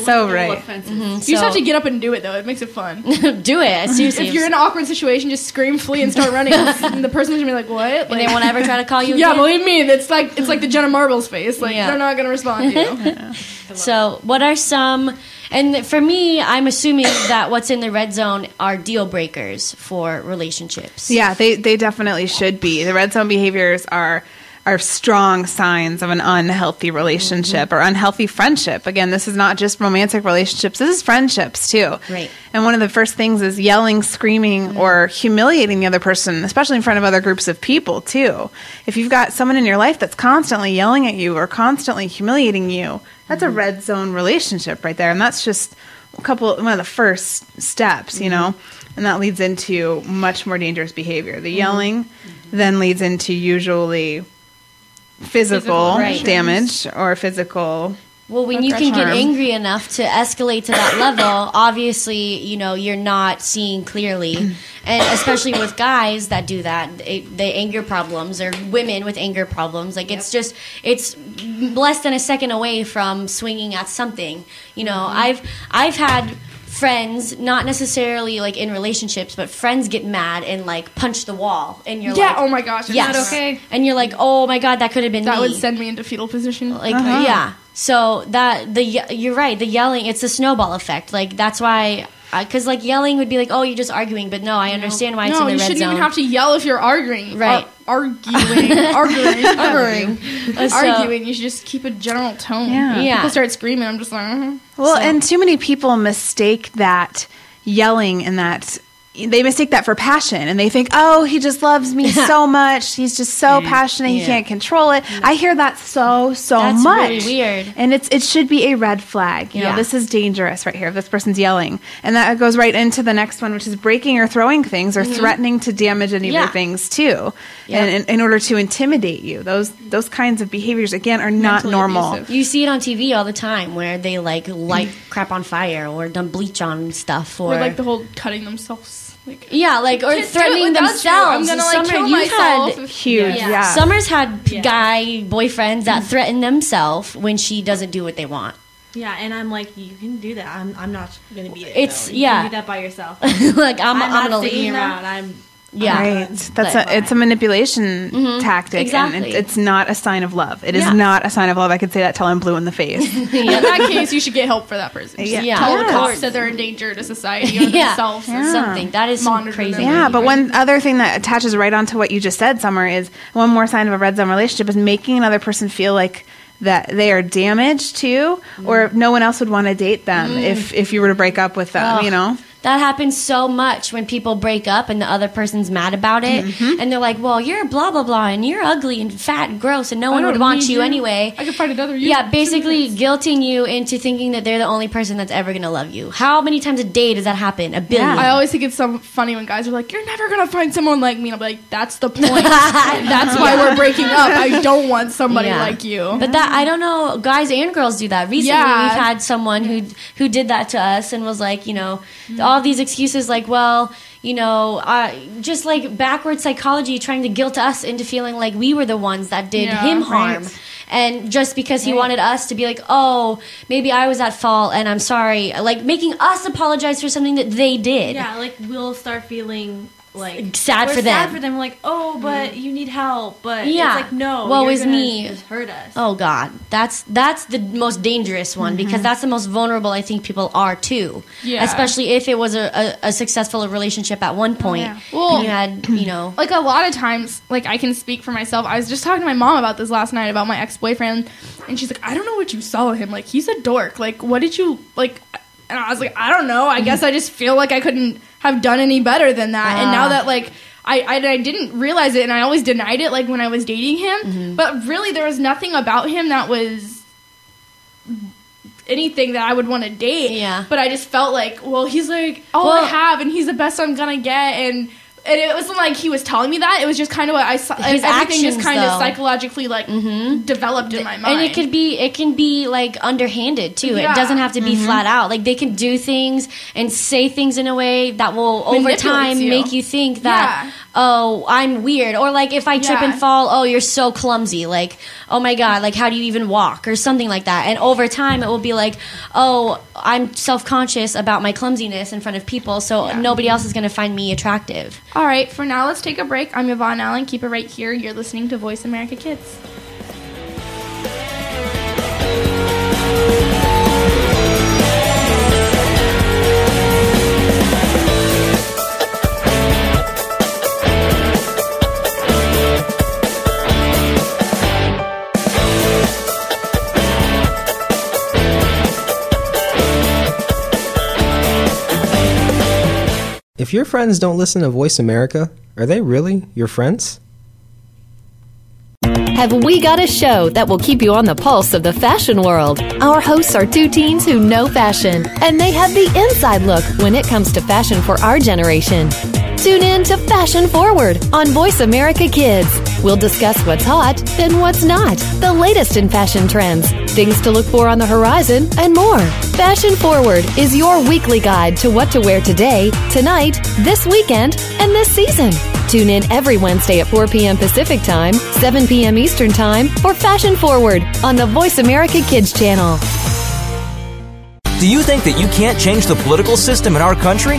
So right. Offensive. Mm-hmm. You just have to get up and do it though. It makes it fun. do it. Seriously. if you're in an awkward situation, just scream, flee, and start running. and the person's gonna be like, "What?" and they won't ever try to call you yeah, again. believe me, it's like it's like the Jenna Marbles face. Like Yeah. they're not gonna respond to you. So, what are some? And for me, I'm assuming that what's in the red zone are deal breakers for relationships. Yeah, they, they definitely should be. The red zone behaviors are are strong signs of an unhealthy relationship mm-hmm. or unhealthy friendship. Again, this is not just romantic relationships, this is friendships too. Right. And one of the first things is yelling, screaming, mm-hmm. or humiliating the other person, especially in front of other groups of people too. If you've got someone in your life that's constantly yelling at you or constantly humiliating you, that's a mm-hmm. red zone relationship right there. And that's just a couple one of the first steps, you know. And that leads into much more dangerous behavior. The yelling then leads into usually physical, Right. damage or physical Well, when you can get angry enough to escalate to that level, obviously, you know, you're not seeing clearly. And especially with guys that do that, they, the anger problems, or women with anger problems, like it's just, it's less than a second away from swinging at something. You know, mm-hmm. I've, I've had friends, not necessarily like in relationships, but friends get mad and like punch the wall, and you're Yeah, like, oh my gosh, is yes, that okay? And you're like, oh my god, that could have been That me. would send me into fetal position. Like uh-huh. yeah. So that the you're right. The yelling, it's a snowball effect. Like that's why. Because like yelling would be like, oh, you're just arguing, but no, I understand why it's no, in the you red shouldn't zone. even have to yell if you're arguing. Right. Ar- arguing. arguing. Arguing. Uh, so- arguing. You should just keep a general tone. Yeah. Yeah. People start screaming. I'm just like, mhm. Well, and too many people mistake that yelling and that they mistake that for passion and they think, oh, he just loves me so much. He's just so passionate. He Yeah. can't control it. I hear that so, so That's much. really weird. And it's it should be a red flag. You know, this is dangerous right here this person's yelling. And that goes right into the next one, which is breaking or throwing things or threatening to damage any of Mm-hmm. Yeah. your things too. Yeah. And in, in order to intimidate you. Those those kinds of behaviors again are not Mentally normal. abusive. You see it on TV all the time where they like light crap on fire or dump bleach on stuff or, or like the whole cutting themselves. Like, yeah, like or Kids do it threatening with us, too. I'm themselves. gonna, like, Summer, kill you've myself had Huge. Yeah. Yeah. Summer's had Yeah. guy boyfriends that mm-hmm. threaten themselves when she doesn't do what they want. Yeah, and I'm like, you can do that. I'm, I'm not going to be there. It's- though. You yeah. can do that by yourself. like I'm, I'm, I'm, not gonna sticking leave. around. I'm Yeah, Right. That's But- a it's a manipulation mm-hmm. tactic, and exactly. it, it's not a sign of love. It is Yeah. not a sign of love. I could say that till I'm blue in the face. in that case, you should get help for that person. Just Yeah. Tell Yeah. the cops that they're a danger to society or yeah, themselves. something that is some Monitor crazy. yeah, but one other thing that attaches right onto what you just said, Summer, is one more sign of a red zone relationship is making another person feel like that they are damaged too, or mm-hmm. no one else would want to date them mm. if if you were to break up with them. Ugh. You know. That happens so much when people break up and the other person's mad about it, Mm-hmm. and they're like, "Well, you're blah blah blah, and you're ugly and fat and gross, and no one would want you, you. anyway." I could find another you. Yeah, basically guilting you into thinking that they're the only person that's ever gonna love you. How many times a day does that happen? A billion. I always think it's so funny when guys are like, "You're never gonna find someone like me." And I'm like, "That's the point. That's why we're breaking up. I don't want somebody Yeah. like you." But that I don't know, guys and girls do that. Recently, Yeah. we've had someone who who did that to us and was like, you know, all these excuses like, well, you know, uh, just like backward psychology, trying to guilt us into feeling like we were the ones that did Yeah, him harm. right. And just because he wanted us to be like, oh, maybe I was at fault and I'm sorry, like making us apologize for something that they did. yeah, like we'll start feeling like Sad we're for them. Sad them. for them, like oh, mm-hmm. but you need help. But Yeah. it's like no, Woe you're is me. Hurt us. Oh God, that's that's the most dangerous one because mm-hmm. that's the most vulnerable I think people are too. Yeah. Especially if it was a, a, a successful relationship at one point. yeah. Well- and you had you know like a lot of times, like I can speak for myself. I was just talking to my mom about this last night about my ex boyfriend, and she's like, "I don't know what you saw him. Like he's a dork. Like what did you like?" And I was like, "I don't know. I mm-hmm. guess I just feel like I couldn't have done any better than that." And now Ah. that like. I, I, I didn't realize it and I always denied it like when I was dating him. Mm-hmm. But really there was nothing about him that was anything that I would want to date. Yeah. But I just felt like, well, he's like all Well- I have, and he's the best I'm gonna get, and and it wasn't like he was telling me that. It was just kind of what I saw. His everything just actions, kind though. of psychologically like Mhm. developed in my mind. and it could be it can be like underhanded too. Yeah. It doesn't have to be flat out. Like they can do things and say things in a way that will over Manipulates time you. make you think that. Oh I'm weird or like if I trip Yeah. and fall oh you're so clumsy like oh my god like how do you even walk or something like that. And over time it will be like oh I'm self conscious about my clumsiness in front of people so nobody else is going to find me attractive. All right, for now, let's take a break. I'm Yvonne Allen. Keep it right here. You're listening to Voice America Kids. If your friends don't listen to Voice America, are they really your friends? Have we got a show that will keep you on the pulse of the fashion world? Our hosts are two teens who know fashion, and they have the inside look when it comes to fashion for our generation. Tune in to Fashion Forward on Voice America Kids. We'll discuss what's hot and what's not, the latest in fashion trends, things to look for on the horizon, and more. Fashion Forward is your weekly guide to what to wear today, tonight, this weekend, and this season. Tune in every Wednesday at 4 p.m. Pacific Time, 7 p.m. Eastern Time for Fashion Forward on the Voice America Kids channel. Do you think that you can't change the political system in our country?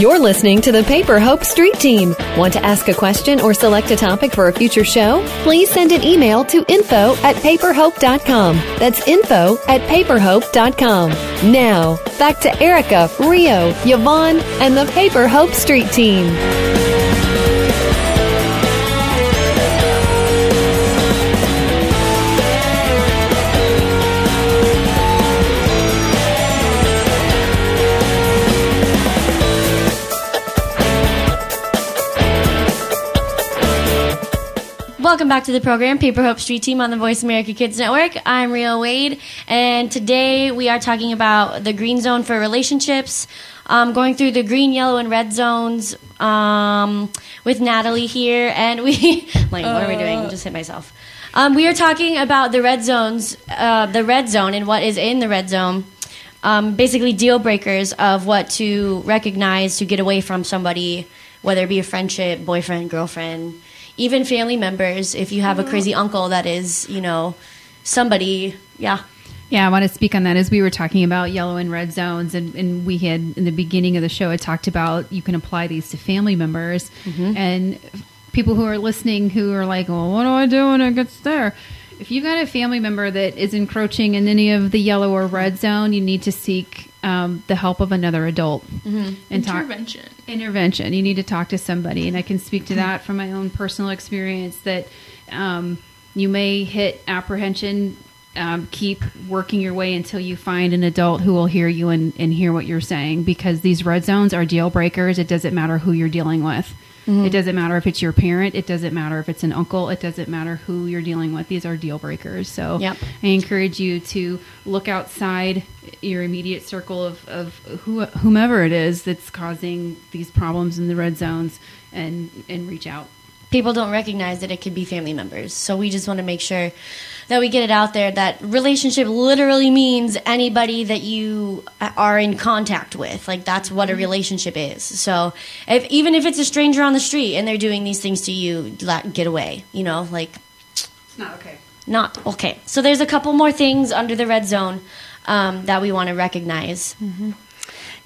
You're listening to the Paper Hope Street Team. Want to ask a question or select a topic for a future show? Please send an email to info at paperhope.com. That's info at paperhope.com. Now, back to Erica, Rio, Yvonne, and the Paper Hope Street Team. Welcome back to the program, Paper Hope Street Team on the Voice America Kids Network. I'm Rio Wade, and today we are talking about the green zone for relationships, um, going through the green, yellow, and red zones um, with Natalie here. And we, like, what are we doing? Just hit myself. Um, we are talking about the red zones, uh, the red zone, and what is in the red zone. Um, basically, deal breakers of what to recognize to get away from somebody, whether it be a friendship, boyfriend, girlfriend even family members if you have a crazy uncle that is you know somebody yeah. Yeah, I want to speak on that. As we were talking about yellow and red zones, and, and we had in the beginning of the show, I talked about you can apply these to family members. Mm-hmm. And people who are listening who are like, well, what do I do when it gets there? If you've got a family member that is encroaching in any of the yellow or red zone, you need to seek um, the help of another adult and talk Intervention. intervention. You need to talk to somebody, and I can speak to that from my own personal experience. That um, you may hit apprehension. Um, keep working your way until you find an adult who will hear you and, and hear what you're saying because these red zones are deal breakers. It doesn't matter who you're dealing with. Mm-hmm. It doesn't matter if it's your parent. It doesn't matter if it's an uncle. It doesn't matter who you're dealing with. These are deal breakers. So Yep. I encourage you to look outside your immediate circle of, of who, whomever it is that's causing these problems in the red zones and, and reach out. people don't recognize that it could be family members so we just want to make sure that we get it out there that relationship literally means anybody that you are in contact with. Like that's what a relationship is. So if even if it's a stranger on the street and they're doing these things to you get away you know like It's not okay. not okay. So there's a couple more things under the red zone um, that we want to recognize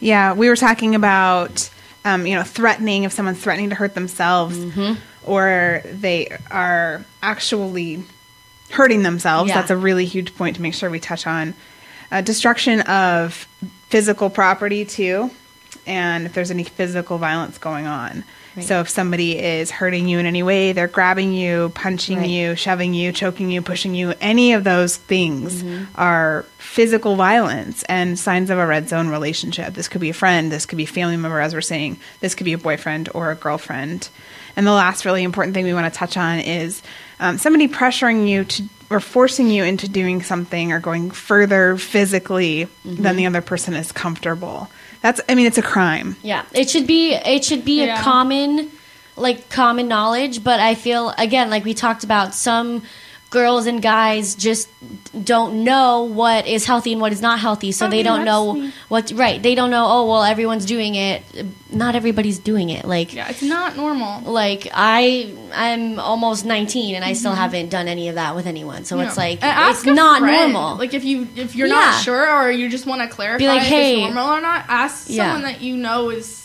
Yeah, we were talking about, um, you know, threatening if someone's threatening to hurt themselves or they are actually hurting themselves. Yeah. That's a really huge point to make sure we touch on. Uh, destruction of physical property, too, and if there's any physical violence going on. So if somebody is hurting you in any way, they're grabbing you, punching Right. you, shoving you, choking you, pushing you, any of those things are physical violence and signs of a red zone relationship. This could be a friend, this could be a family member, as we're saying, this could be a boyfriend or a girlfriend. And the last really important thing we want to touch on is um, somebody pressuring you to or forcing you into doing something or going further physically than the other person is comfortable. That's, I mean, it's a crime. Yeah, it should be it should be Yeah. a common like common knowledge, but I feel again like we talked about some girls and guys just don't know what is healthy and what is not healthy, so I they mean, don't know what right. They don't know, oh well everyone's doing it. Not everybody's doing it. Like Yeah, it's not normal. like I I'm almost 19 and I still haven't done any of that with anyone. So it's Mm-hmm. Like And it's not friend. normal. Like if you if you're Yeah. not sure or you just want to clarify like, if "Hey." it's normal or not, ask Yeah. someone that you know is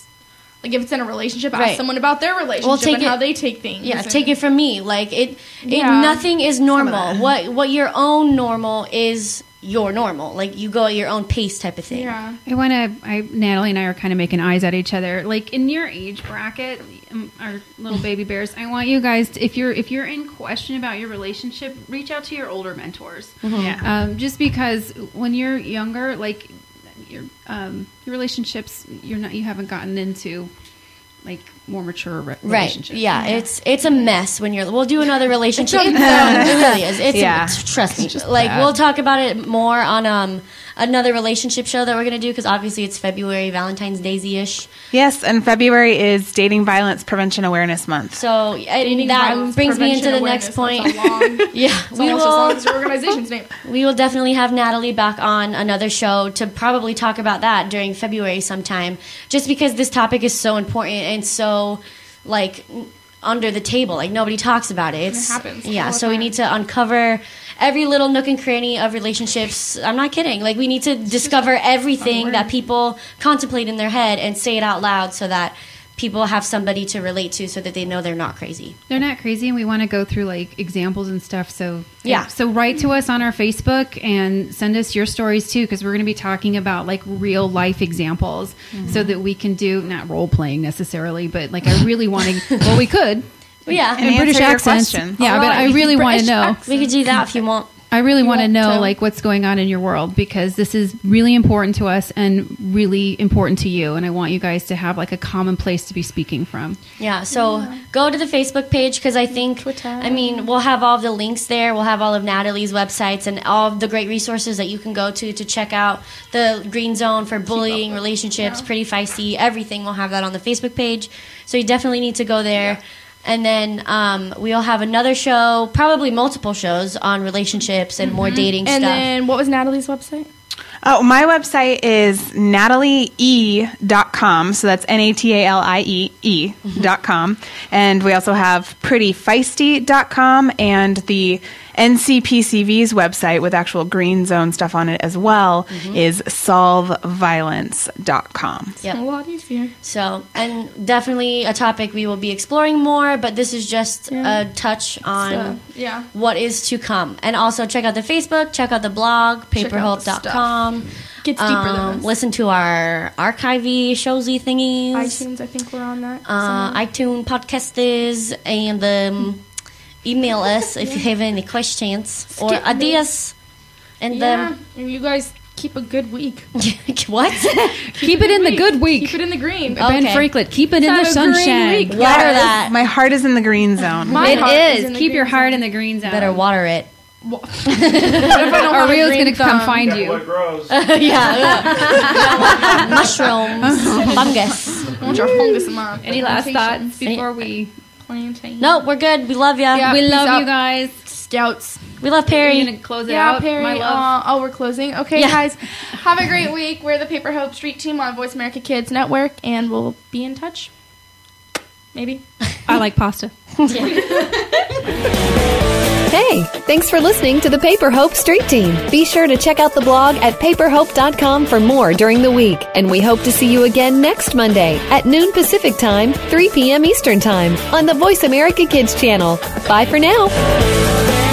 like if it's in a relationship, ask Right. someone about their relationship take and it- how they take things. Yeah, and- take it from me. Like it, it Yeah. nothing is normal. What what your own normal is your normal. Like you go at your own pace type of thing. Yeah. I want to. I Natalie and I are kind of making eyes at each other. Like in your age bracket, um, our little baby bears. I want you guys, to, if you're if you're in question about your relationship, reach out to your older mentors. Yeah. Um, just because when you're younger, like your um, your relationships, you're not you haven't gotten into like more mature re- Right. relationships. Yeah, it's it's a mess when you're. We'll do another relationship. it really is. It's Yeah. a, trust me. Like we'll talk about it more on um another relationship show that we're gonna do because obviously it's February, Valentine's Daisy ish. Yes, and February is Dating Violence Prevention Awareness Month. So and that violence brings me into the next point. Long- yeah, It's we almost as will as organization's name. we will definitely have Natalie back on another show to probably talk about that during February sometime. Just because this topic is so important and so like under the table, like nobody talks about it. It's, happens Yeah, so we need to uncover every little nook and cranny of relationships. I'm not kidding. Like we need to discover everything that people contemplate in their head and say it out loud so that people have somebody to relate to so that they know they're not crazy. They're not crazy, and we want to go through like examples and stuff. So Yeah. so write to us on our Facebook and send us your stories too, because we're going to be talking about like real life examples, mm-hmm. so that we can do not role playing necessarily, but like I really want to. well, we could. But yeah, And in British accent. your accents. questions. Yeah, but I really want to know. we could do that if you want. I really want to know to- like what's going on in your world because this is really important to us and really important to you, and I want you guys to have like a common place to be speaking from. Yeah, so go to the Facebook page because I think, I mean, we'll have all the links there. We'll have all of Natalie's websites and all of the great resources that you can go to to check out the Green Zone for bullying, relationships, pretty feisty, everything. We'll have that on the Facebook page. So you definitely need to go there. And then um, we'll have another show, probably multiple shows on relationships and more dating And stuff. then what was Natalie's website? Oh, my website is natalieE.com. So that's N A T A L I E E dot com. And we also have prettyfeisty.com and the NCPCV's website with actual green zone stuff on it as well is solveviolence.com. Yep. A lot easier. So, and definitely a topic we will be exploring more, but this is just a touch on So, yeah. what is to come. And also check out the Facebook, check out the blog, out the paperhope.com. Gets deeper than Um, this. listen to our archivey showsy thingies. iTunes, I think we're on that. Uh, iTunes podcasters and um, email us if you have any questions or Skip me. ideas. And yeah, and you guys keep a good week. um, what? Keep it in the good week. Keep it in the green. Ben Franklin, keep it in the a green sunshine. week. Water Yes, that. My heart is in the green zone. My It heart is. in Keep your green heart zone. in the green zone. Better water it. What if I don't Or have a Rio's green going to come find you. grows? yeah. Mushrooms, fungus. I want your fungus in my Any last thoughts before we? Plantain. No, we're good. We love you. Yeah. we love out. you guys. Scouts. We love Are Perry. you going to close it Yeah, out? Perry. My love. Uh, oh, we're closing. Okay, Yeah. guys. Have a great week. We're the Paper Hope Street Team on Voice America Kids Network, and we'll be in touch. Maybe. I like pasta. Hey, thanks for listening to the Paper Hope Street Team. Be sure to check out the blog at paperhope.com for more during the week. And we hope to see you again next Monday at noon Pacific Time, 3 p.m. Eastern Time on the Voice America Kids channel. Bye for now.